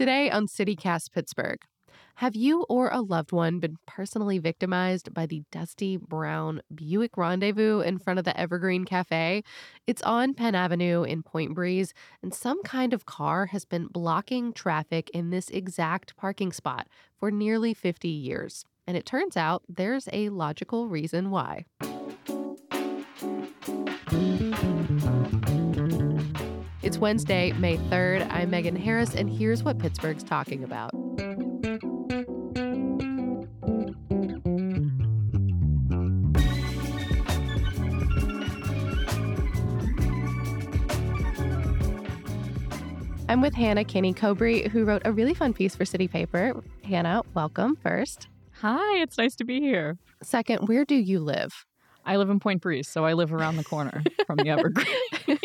Today on CityCast Pittsburgh, have you or a loved one been personally victimized by the dusty brown Buick Rendezvous in front of the Evergreen Cafe? It's on Penn Avenue in Point Breeze, and some kind of car has been blocking traffic in this exact parking spot for nearly 50 years. And it turns out there's a logical reason why. Wednesday, May 3rd. I'm Megan Harris, and here's what Pittsburgh's talking about. I'm with Hannah Kinney Kobre, who wrote a really fun piece for City Paper. Hannah, welcome first. Hi, it's nice to be here. Second, where do you live? I live in Point Breeze, so I live around the corner from the Evergreen.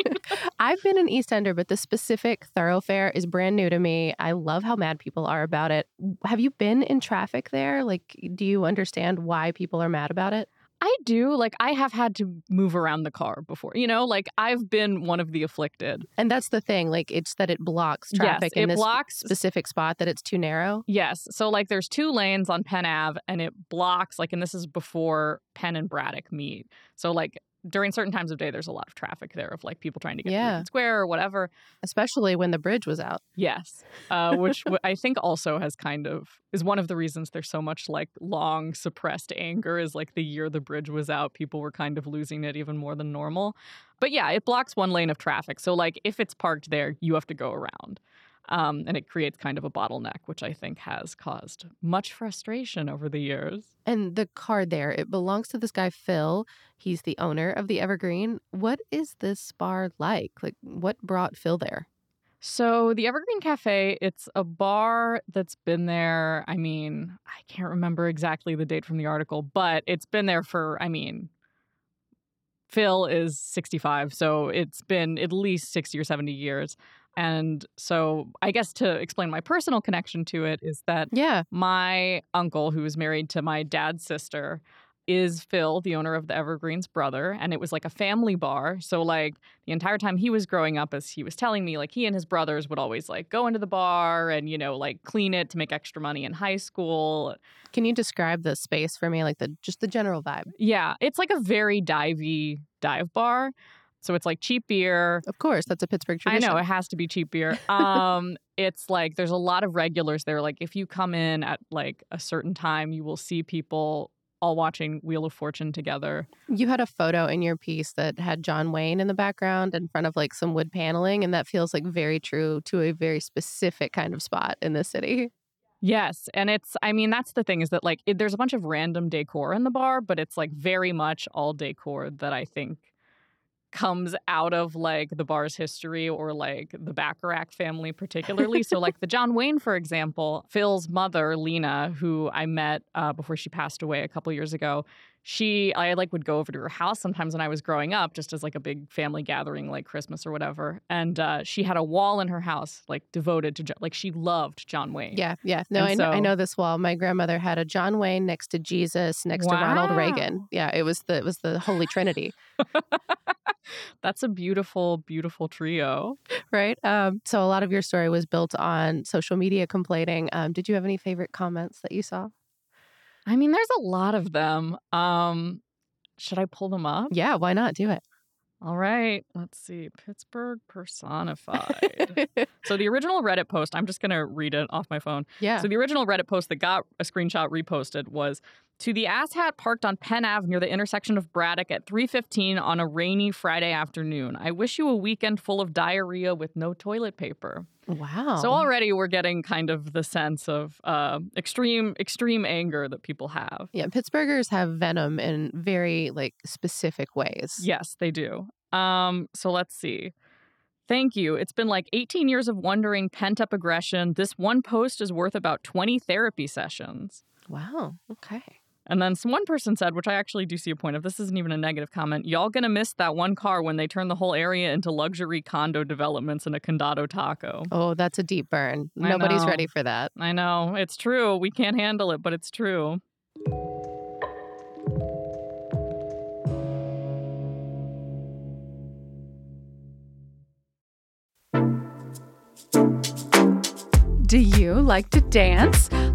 I've been an East Ender, but the specific thoroughfare is brand new to me. I love how mad people are about it. Have you been in traffic there? Like, do you understand why people are mad about it? I do. Like, I have had to move around the car before, you know, like I've been one of the afflicted. And that's the thing. Like, it's that it blocks traffic yes, in it this blocks specific spot, that it's too narrow. Yes. So, like, there's two lanes on Penn Ave, and it blocks, like, and this is before Penn and Braddock meet. So, like, during certain times of day, there's a lot of traffic there of like people trying to get to Yeah. Union Square or whatever. Especially when the bridge was out. Yes, uh, which w- I think also has kind of is one of the reasons there's so much like long suppressed anger. Is like the year the bridge was out, people were kind of losing it even more than normal. But yeah, it blocks one lane of traffic. So like if it's parked there, you have to go around. Um, and it creates kind of a bottleneck, which I think has caused much frustration over the years. And the car there, it belongs to this guy, Phil. He's the owner of the Evergreen. What is this bar like? Like, what brought Phil there? So the Evergreen Cafe, it's a bar that's been there. I mean, I can't remember exactly the date from the article, but it's been there for, I mean, Phil is 65, so it's been at least 60 or 70 years. And so I guess to explain my personal connection to it is that Yeah. my uncle, who is married to my dad's sister, is Phil, the owner of the Evergreens brother. And it was like a family bar. So, like, the entire time he was growing up, as he was telling me, like, he and his brothers would always like go into the bar and, you know, like clean it to make extra money in high school. Can you describe the space for me? Like, the just the general vibe? Yeah. It's like a very divey dive bar. So, it's like cheap beer. Of course, that's a Pittsburgh tradition. I know it has to be cheap beer. Um, it's like there's a lot of regulars there. Like if you come in at like a certain time, you will see people all watching Wheel of Fortune together. You had a photo in your piece that had John Wayne in the background in front of like some wood paneling, and that feels like very true to a very specific kind of spot in the city. Yes, and it's I mean that's the thing is that like it, there's a bunch of random decor in the bar, but it's like very much all decor that I think comes out of like the bar's history or like the Bacharach family particularly. so like the John Wayne for example, Phil's mother Lena who I met uh, before she passed away a couple years ago. She I like would go over to her house sometimes when I was growing up just as like a big family gathering like Christmas or whatever. And uh, she had a wall in her house like devoted to like she loved John Wayne. Yeah, yeah. No, I, know, I know this wall. My grandmother had a John Wayne next to Jesus, next to Ronald Reagan. Yeah, it was the it was the Holy Trinity, That's a beautiful, beautiful trio. right? Um, so a lot of your story was built on social media complaining. Um, did you have any favorite comments that you saw? I mean, there's a lot of them. Um, should I pull them up? Yeah, why not do it? All right. Let's see. Pittsburgh personified. so the original Reddit post, I'm just going to read it off my phone. Yeah. So the original Reddit post that got a screenshot reposted was to the asshat parked on Penn Ave near the intersection of Braddock at 3:15 on a rainy Friday afternoon. I wish you a weekend full of diarrhea with no toilet paper. Wow. So already we're getting kind of the sense of uh, extreme extreme anger that people have. yeah, Pittsburghers have venom in very like specific ways. Yes, they do. Um, so let's see. Thank you. It's been like 18 years of wondering, pent up aggression. This one post is worth about 20 therapy sessions. Wow. Okay. And then some one person said, which I actually do see a point of, this isn't even a negative comment. Y'all gonna miss that one car when they turn the whole area into luxury condo developments and a condado taco. Oh, that's a deep burn. I Nobody's know. ready for that. I know, it's true. We can't handle it, but it's true. Do you like to dance?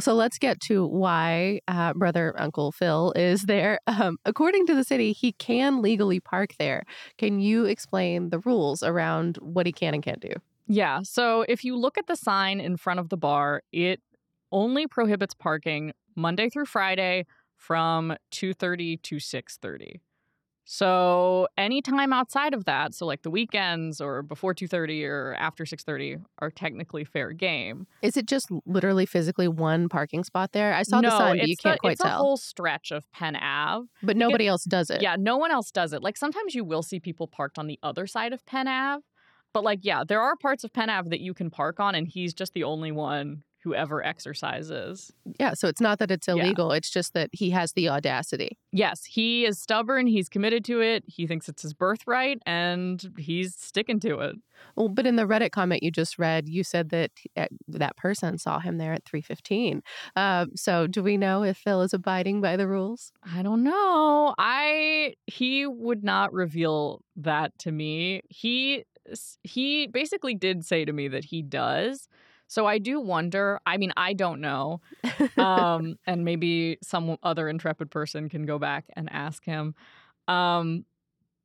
So let's get to why uh, brother Uncle Phil is there. Um, according to the city, he can legally park there. Can you explain the rules around what he can and can't do? Yeah. So if you look at the sign in front of the bar, it only prohibits parking Monday through Friday from 2:30 to 6:30. So anytime outside of that, so like the weekends or before 2:30 or after 6:30 are technically fair game. Is it just literally physically one parking spot there? I saw no, the sign, but you can't the, quite it's tell. a whole stretch of Penn Ave. but nobody else does it. Yeah, no one else does it. Like sometimes you will see people parked on the other side of Penn Ave, but like yeah, there are parts of Penn Ave that you can park on, and he's just the only one who ever exercises. Yeah. So it's not that it's Yeah. illegal. It's just that he has the audacity. Yes, he is stubborn. He's committed to it. He thinks it's his birthright, and he's sticking to it. Well, but in the Reddit comment you just read, you said that uh, that person saw him there at 315. Um, so do we know if Phil is abiding by the rules? I don't know. I he would not reveal that to me. He he basically did say to me that he does. So I do wonder. I mean, I don't know. um, and maybe some other intrepid person can go back and ask him. Um,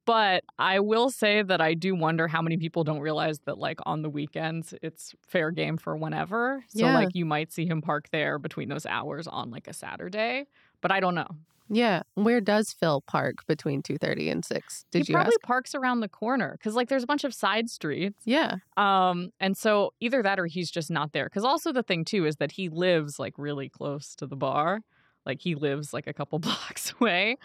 but I will say that I do wonder how many people don't realize that, like, on the weekends, it's fair game for whenever. So, Yeah. like, you might see him park there between those hours on, like, a Saturday. But I don't know. Yeah. Where does Phil park between 2:30 and 6? Did he you probably ask? parks around the corner because, like, there's a bunch of side streets. Yeah. Um, and so either that or he's just not there. Because also the thing too is that he lives like really close to the bar. Like he lives like a couple blocks away.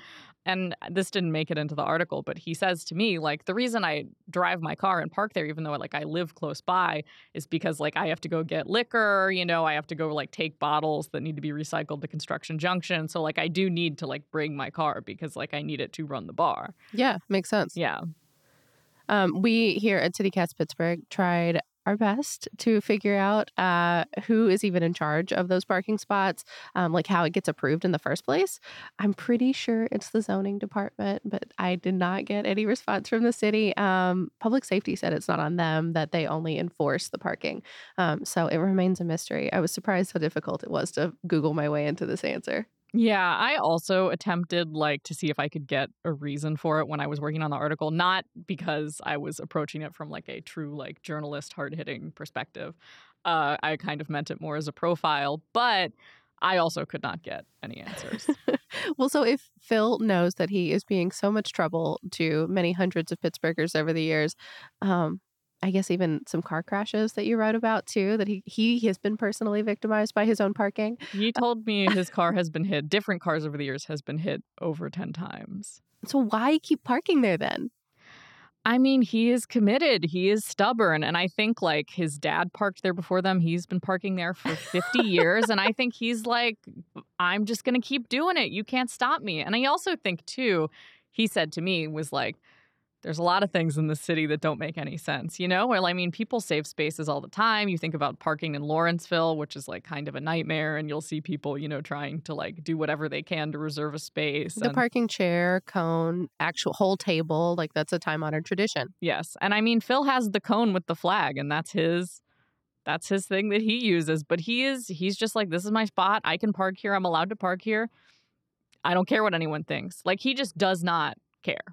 And this didn't make it into the article, but he says to me, like, the reason I drive my car and park there, even though like I live close by, is because like I have to go get liquor, you know, I have to go like take bottles that need to be recycled to construction junction. So like I do need to like bring my car because like I need it to run the bar. Yeah. Makes sense. Yeah. Um, we here at City Cast Pittsburgh tried our best to figure out uh, who is even in charge of those parking spots, um, like how it gets approved in the first place. I'm pretty sure it's the zoning department, but I did not get any response from the city. Um, public safety said it's not on them, that they only enforce the parking. Um, so it remains a mystery. I was surprised how difficult it was to Google my way into this answer. Yeah, I also attempted like to see if I could get a reason for it when I was working on the article, not because I was approaching it from like a true like journalist hard-hitting perspective. Uh, I kind of meant it more as a profile, but I also could not get any answers. well, so if Phil knows that he is being so much trouble to many hundreds of Pittsburghers over the years, um, I guess even some car crashes that you wrote about too, that he, he has been personally victimized by his own parking. he uh, told me his car has been hit, different cars over the years has been hit over 10 times. So why keep parking there then? I mean, he is committed. He is stubborn. And I think like his dad parked there before them. He's been parking there for 50 years. And I think he's like, I'm just going to keep doing it. You can't stop me. And I also think, too, he said to me, was like, there's a lot of things in the city that don't make any sense, you know? Well, I mean, people save spaces all the time. You think about parking in Lawrenceville, which is like kind of a nightmare, and you'll see people, you know, trying to like do whatever they can to reserve a space. The and- parking chair, cone, actual whole table, like that's a time honored tradition. Yes. And I mean, Phil has the cone with the flag, and that's his. That's his thing that he uses, but he is he's just like this is my spot. I can park here. I'm allowed to park here. I don't care what anyone thinks. Like he just does not care.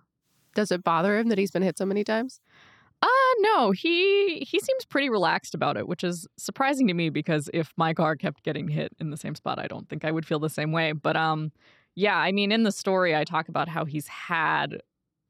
Does it bother him that he's been hit so many times? Uh no, he he seems pretty relaxed about it, which is surprising to me because if my car kept getting hit in the same spot, I don't think I would feel the same way. But um yeah, I mean in the story I talk about how he's had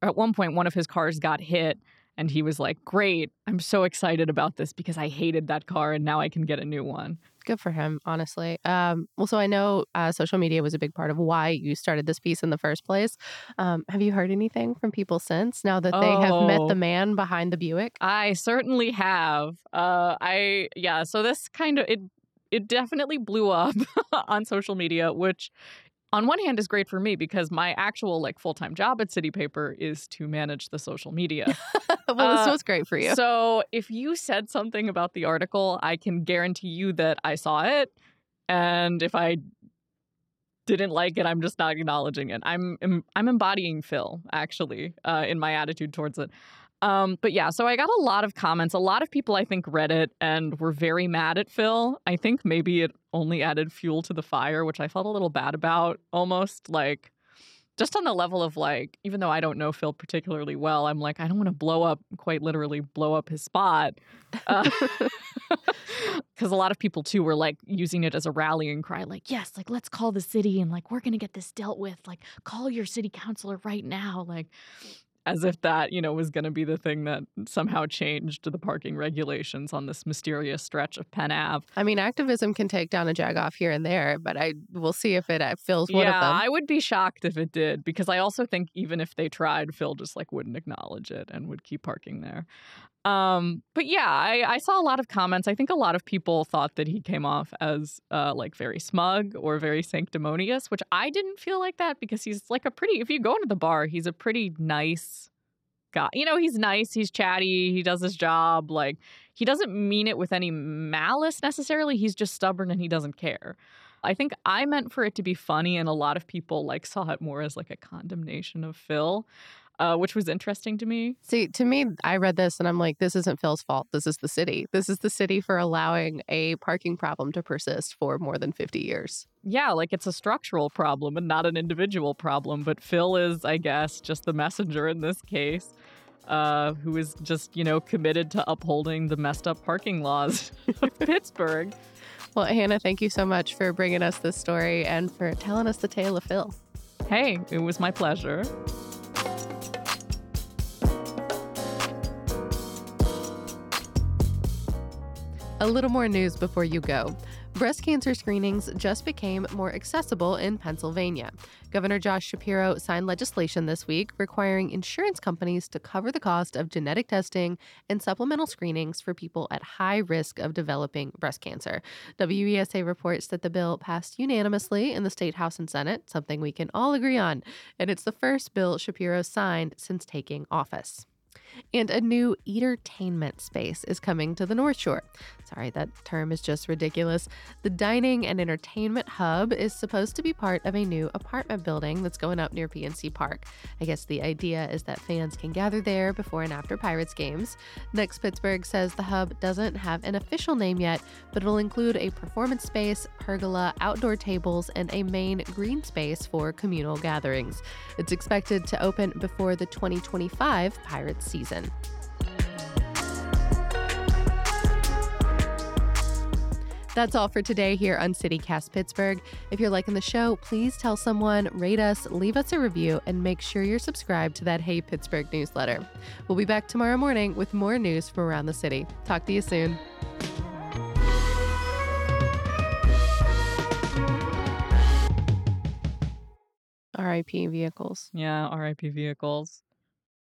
at one point one of his cars got hit and he was like, "Great, I'm so excited about this because I hated that car and now I can get a new one." Good for him, honestly. Um, well, so I know uh, social media was a big part of why you started this piece in the first place. Um, have you heard anything from people since now that they have met Oh. the man behind the Buick? I certainly have. Uh, I yeah. So this kind of it it definitely blew up on social media, which on one hand is great for me because my actual like full time job at City Paper is to manage the social media. well, this Uh, was great for you. So if you said something about the article, I can guarantee you that I saw it, and if I didn't like it, I'm just not acknowledging it. I'm em- I'm embodying Phil actually uh, in my attitude towards it. Um, but yeah, so I got a lot of comments. A lot of people I think read it and were very mad at Phil. I think maybe it only added fuel to the fire, which I felt a little bad about. Almost like just on the level of like, even though I don't know Phil particularly well, I'm like, I don't want to blow up, quite literally blow up his spot. Because a lot of people too were like using it as a rallying cry, like, yes, like let's call the city and like we're going to get this dealt with. Like, call your city councilor right now. Like, as if that, you know, was going to be the thing that somehow changed the parking regulations on this mysterious stretch of Penn Ave. I mean, activism can take down a jag off here and there, but I will see if it uh, fills one yeah, of them. I would be shocked if it did because I also think even if they tried, Phil just like wouldn't acknowledge it and would keep parking there. Um, but yeah, I, I saw a lot of comments. I think a lot of people thought that he came off as uh, like very smug or very sanctimonious, which I didn't feel like that because he's like a pretty. If you go into the bar, he's a pretty nice guy. You know, he's nice, he's chatty, he does his job. Like he doesn't mean it with any malice necessarily. He's just stubborn and he doesn't care. I think I meant for it to be funny, and a lot of people like saw it more as like a condemnation of Phil, uh, which was interesting to me. See, to me, I read this and I'm like, this isn't Phil's fault. This is the city. This is the city for allowing a parking problem to persist for more than 50 years. Yeah, like it's a structural problem and not an individual problem. But Phil is, I guess, just the messenger in this case, uh, who is just you know committed to upholding the messed up parking laws of Pittsburgh. Well, Hannah, thank you so much for bringing us this story and for telling us the tale of Phil. Hey, it was my pleasure. A little more news before you go. Breast cancer screenings just became more accessible in Pennsylvania. Governor Josh Shapiro signed legislation this week requiring insurance companies to cover the cost of genetic testing and supplemental screenings for people at high risk of developing breast cancer. WESA reports that the bill passed unanimously in the State House and Senate, something we can all agree on, and it's the first bill Shapiro signed since taking office. And a new entertainment space is coming to the North Shore. Sorry, that term is just ridiculous. The Dining and Entertainment Hub is supposed to be part of a new apartment building that's going up near PNC Park. I guess the idea is that fans can gather there before and after Pirates games. Next Pittsburgh says the hub doesn't have an official name yet, but it'll include a performance space, pergola, outdoor tables, and a main green space for communal gatherings. It's expected to open before the 2025 Pirates season. That's all for today here on CityCast Pittsburgh. If you're liking the show, please tell someone, rate us, leave us a review, and make sure you're subscribed to that Hey Pittsburgh newsletter. We'll be back tomorrow morning with more news from around the city. Talk to you soon. RIP vehicles. Yeah, RIP vehicles.